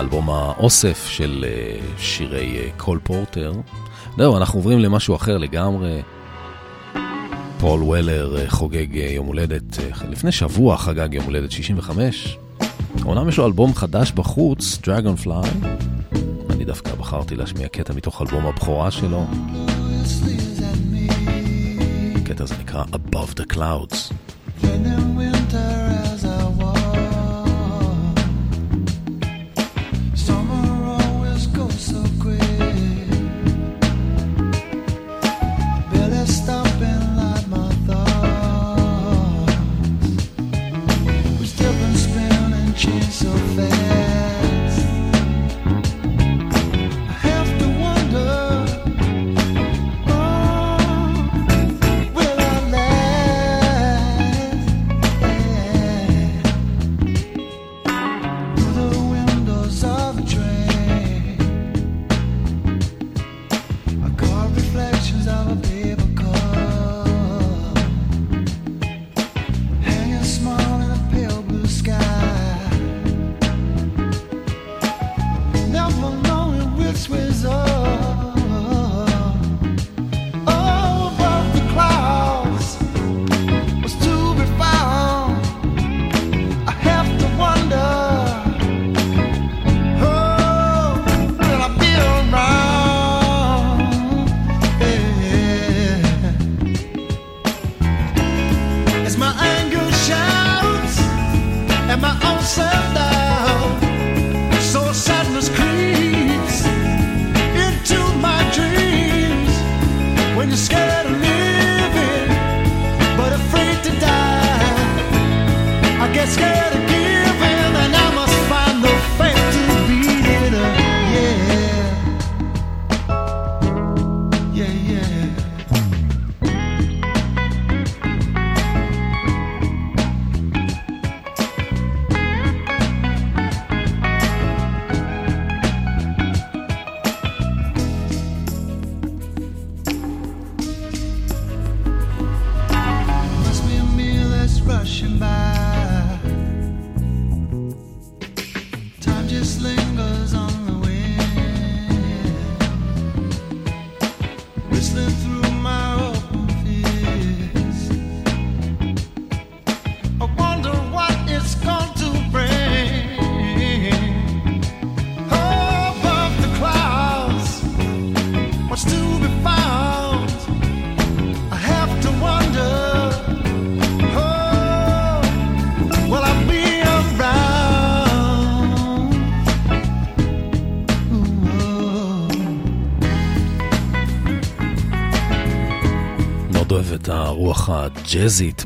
אלבום האוסף של אה, שירי אה, קול פורטר. זהו, אנחנו עוברים למשהו אחר לגמרי. פול וולר אה, חוגג אה, יום הולדת, אה, לפני שבוע חגג יום הולדת 65. אומנם יש לו אלבום חדש בחוץ, Dragon Fly. אני דווקא בחרתי להשמיע קטע מתוך אלבום הבכורה שלו. הקטע הזה נקרא Above the Clouds. Then I'm will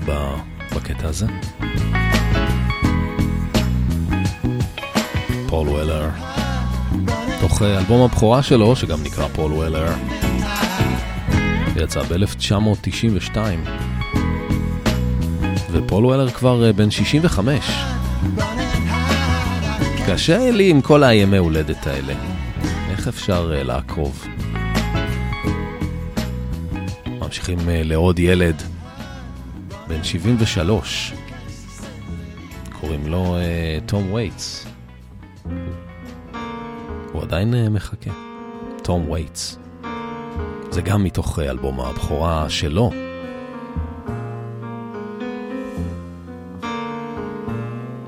ב- בקטע הזה. פול וולר, תוך אה, אלבום הבכורה שלו, שגם נקרא פול וולר, יצא ב-1992. ופול וולר כבר אה, בן 65. קשה לי עם כל הימי הולדת האלה. איך אפשר אה, לעקוב? ממשיכים לעוד ילד, בן 73. קוראים לו אה, תום וייטס. הוא עדיין אה, מחכה. תום וייטס. זה גם מתוך אה, אלבום הבכורה שלו.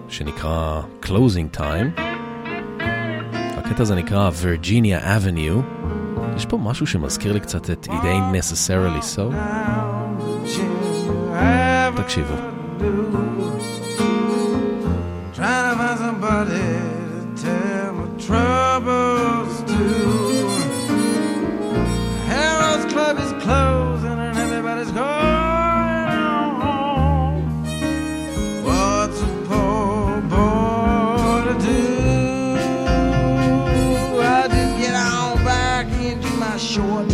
שנקרא Closing Time. הקטע הזה נקרא Virginia Avenue. יש פה משהו שמזכיר לי קצת את It Ain't Necessarily So. Shiva. Trying to find somebody to tell my troubles to. Harold's Club is closing and everybody's going home. What's a poor boy to do? I just get on back into my short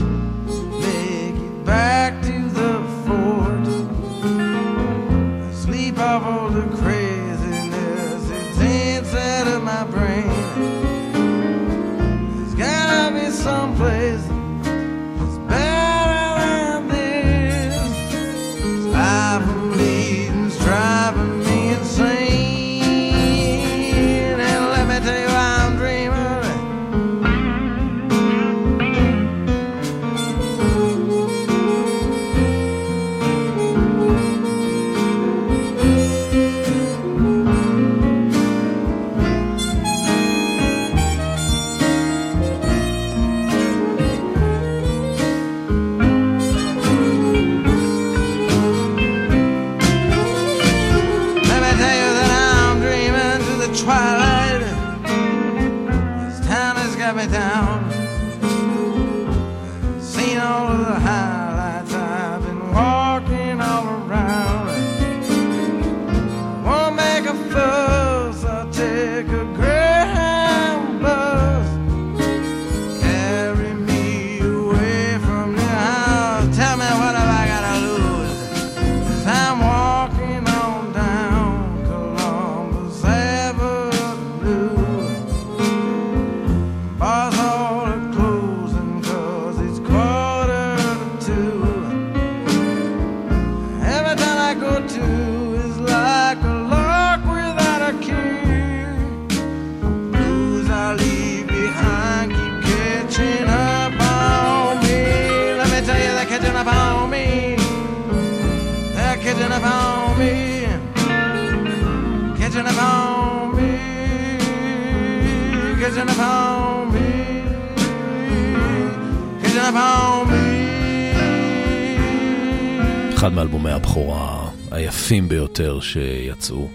ביותר שיצאו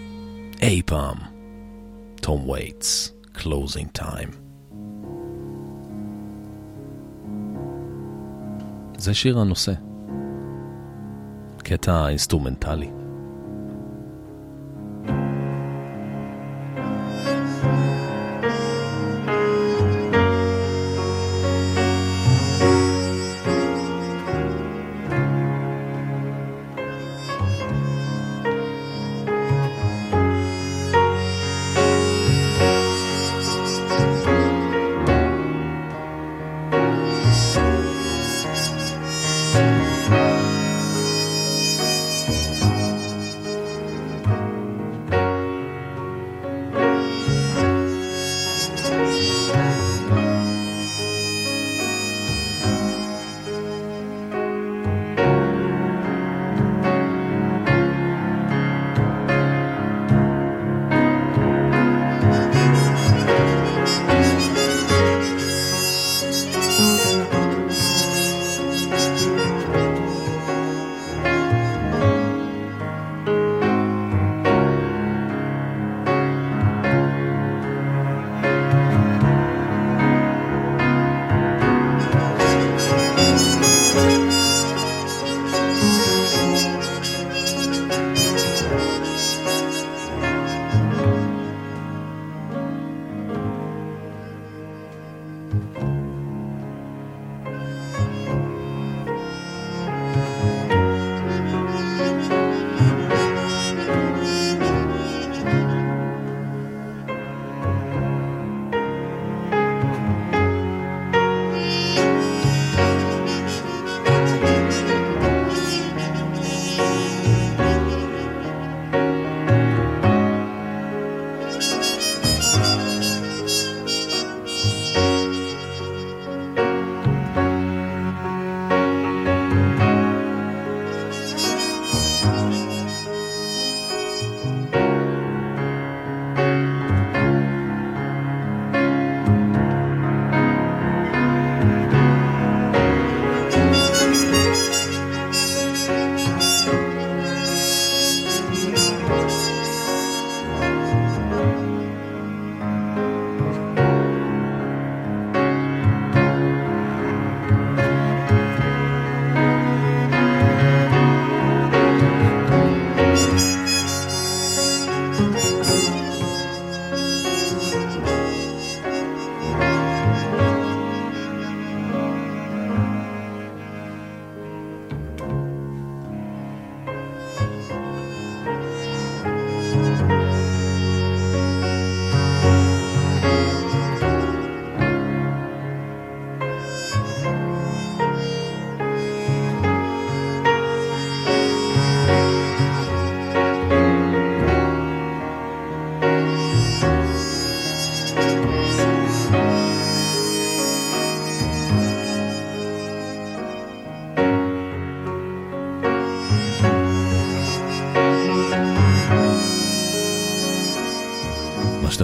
אי פעם. תום וייטס, Closing Time. זה שיר הנושא. קטע אינסטרומנטלי.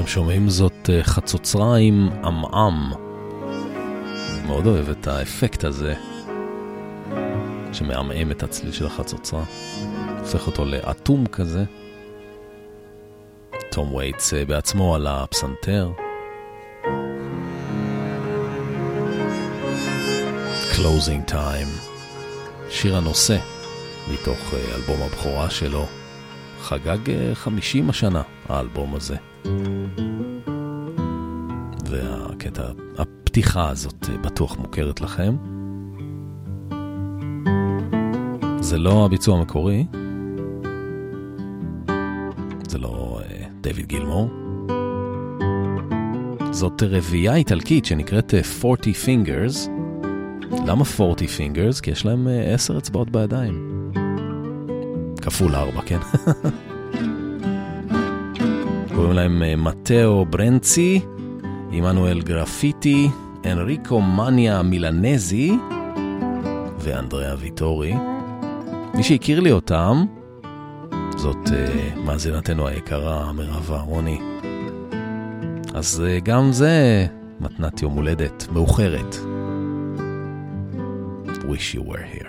שומעים זאת אה, חצוצרה עם עמעם. מאוד אוהב את האפקט הזה, שמעמעם את הצליל של החצוצרה. הופך אותו לאטום כזה. תום וייטס אה, בעצמו על הפסנתר. Closing Time, שיר הנושא מתוך אה, אלבום הבכורה שלו. חגג 50 השנה, האלבום הזה. והקטע, הפתיחה הזאת בטוח מוכרת לכם. זה לא הביצוע המקורי, זה לא uh, דיוויד גילמור. זאת רביעייה איטלקית שנקראת 40 Fingers. למה 40 Fingers? כי יש להם 10 אצבעות בידיים. כפול 4, כן? קוראים להם מתאו ברנצי, עמנואל גרפיטי, אנריקו מניה מילנזי ואנדריאה ויטורי. מי שהכיר לי אותם, זאת uh, מאזינתנו היקרה, מירב אהרוני. אז uh, גם זה מתנת יום הולדת מאוחרת. Wish you were here.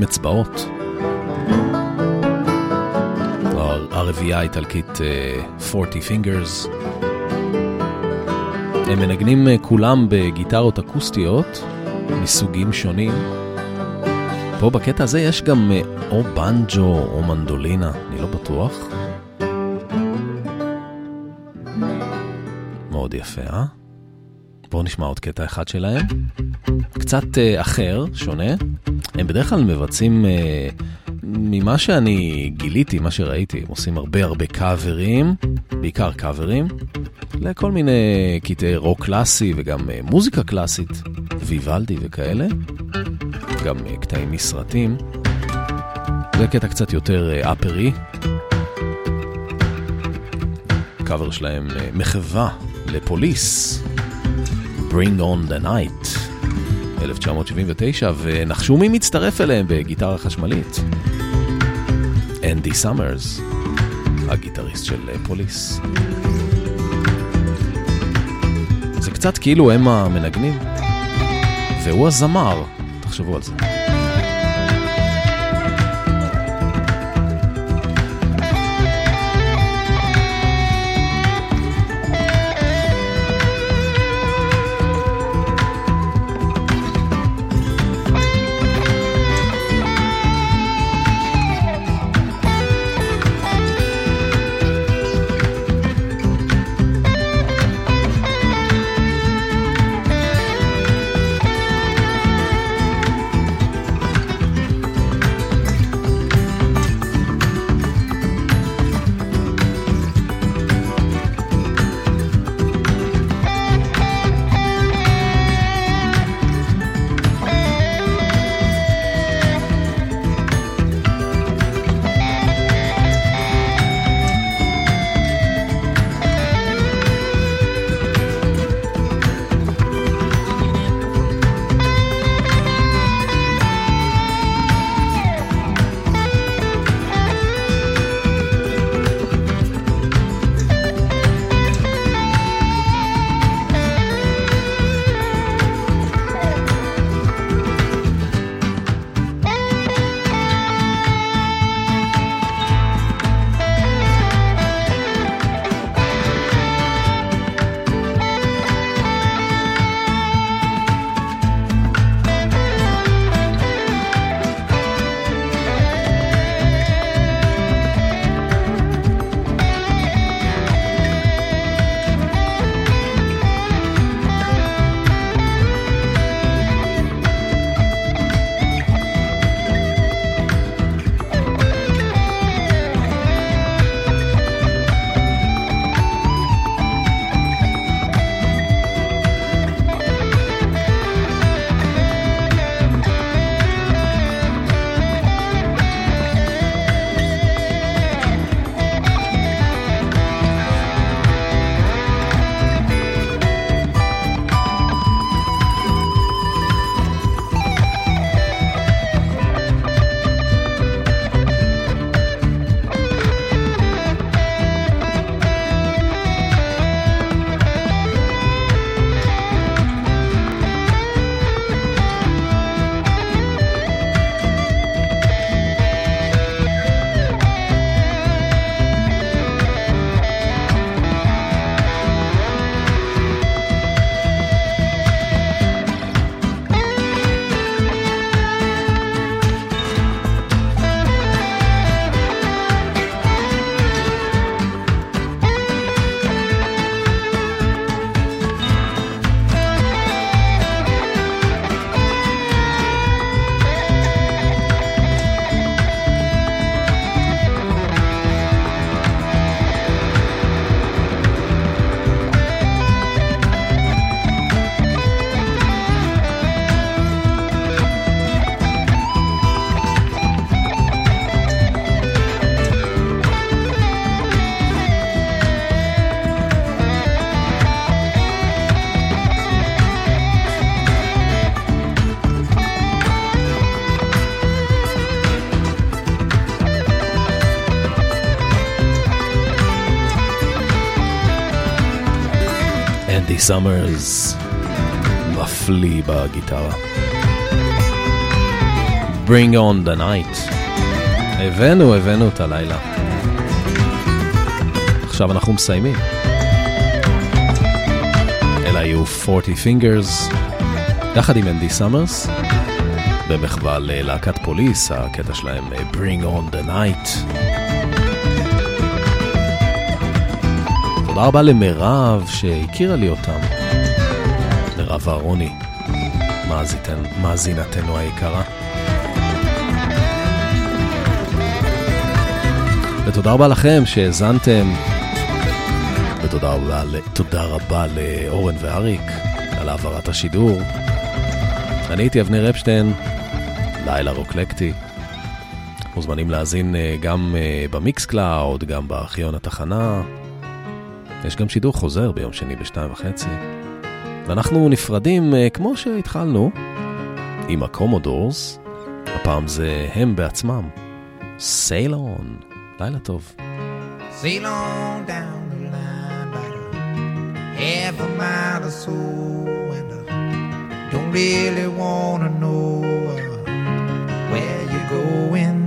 ב-40 אצבעות. הר- הרביעייה האיטלקית אה, 40 Fingers. הם מנגנים אה, כולם בגיטרות אקוסטיות מסוגים שונים. פה בקטע הזה יש גם אה, או בנג'ו או מנדולינה, אני לא בטוח. מאוד יפה, אה? בואו נשמע עוד קטע אחד שלהם. קצת אה, אחר, שונה. הם בדרך כלל מבצעים, אה, ממה שאני גיליתי, מה שראיתי, הם עושים הרבה הרבה קאברים, בעיקר קאברים, לכל מיני קטעי רוק קלאסי וגם אה, מוזיקה קלאסית, ויוולדי וכאלה, גם אה, קטעים מסרטים. זה קטע קצת יותר אה, אפרי. קאבר שלהם אה, מחווה לפוליס, Bring on the Night, 1979, ונחשו מי מצטרף אליהם בגיטרה חשמלית. אנדי סאמרס, הגיטריסט של אה, פוליס. זה קצת כאילו הם המנגנים, והוא הזמר, תחשבו על זה. סאמרס, מפליא בגיטרה. Bring on the night. הבאנו, הבאנו את הלילה. עכשיו אנחנו מסיימים. אלה היו 40 Fingers, יחד עם אנדי סאמרס, במחווה ללהקת פוליס, הקטע שלהם Bring on the night. תודה רבה למירב שהכירה לי אותם. מירב אהרוני, מאזינתנו- היקרה. ותודה רבה לכם שהאזנתם, ותודה רבה, רבה לאורן ואריק על העברת השידור. אני הייתי אבנר אפשטיין, לילה רוקלקטי. מוזמנים להאזין אה, גם אה, ב Mixcloud, גם בארכיון התחנה. יש גם שידור חוזר ביום שני בשתיים וחצי. ואנחנו נפרדים אה, כמו שהתחלנו, עם הקומודורס. הפעם זה הם בעצמם. סיילון. לילה טוב. Sail on down the line about a half a mile or so, and I don't really wanna know uh, where you're going.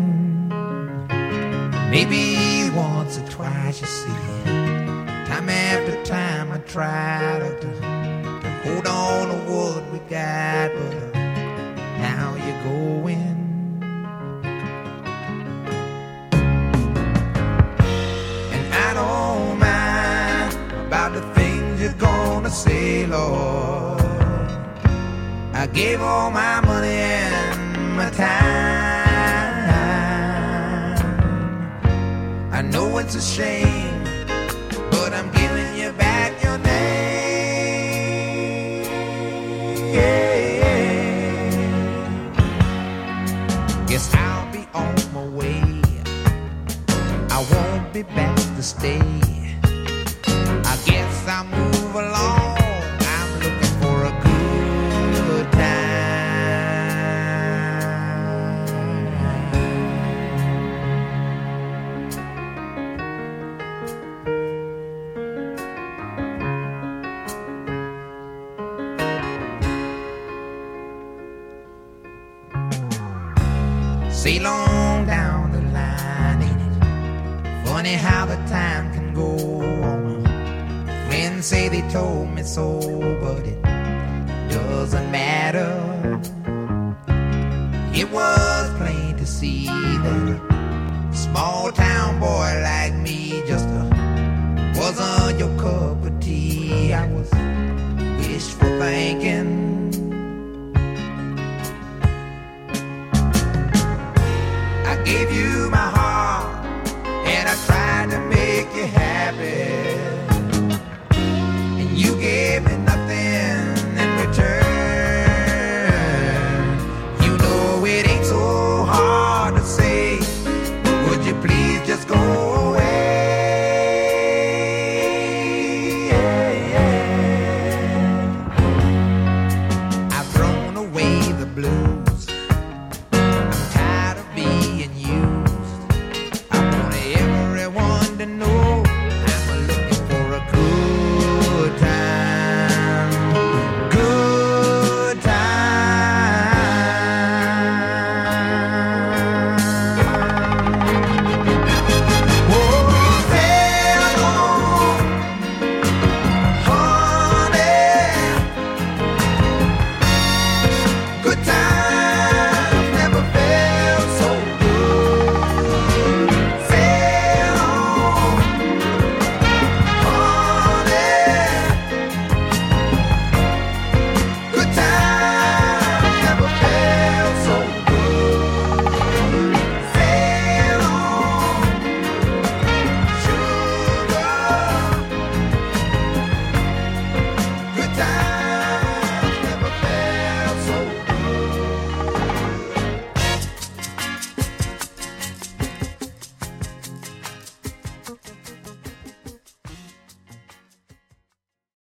Maybe once or twice you see, time after time I try to, to, to hold on to what we got, but uh, now you're going. And I don't mind about the things you're gonna say, Lord. I gave all my money and my time. I know it's a shame, mistake.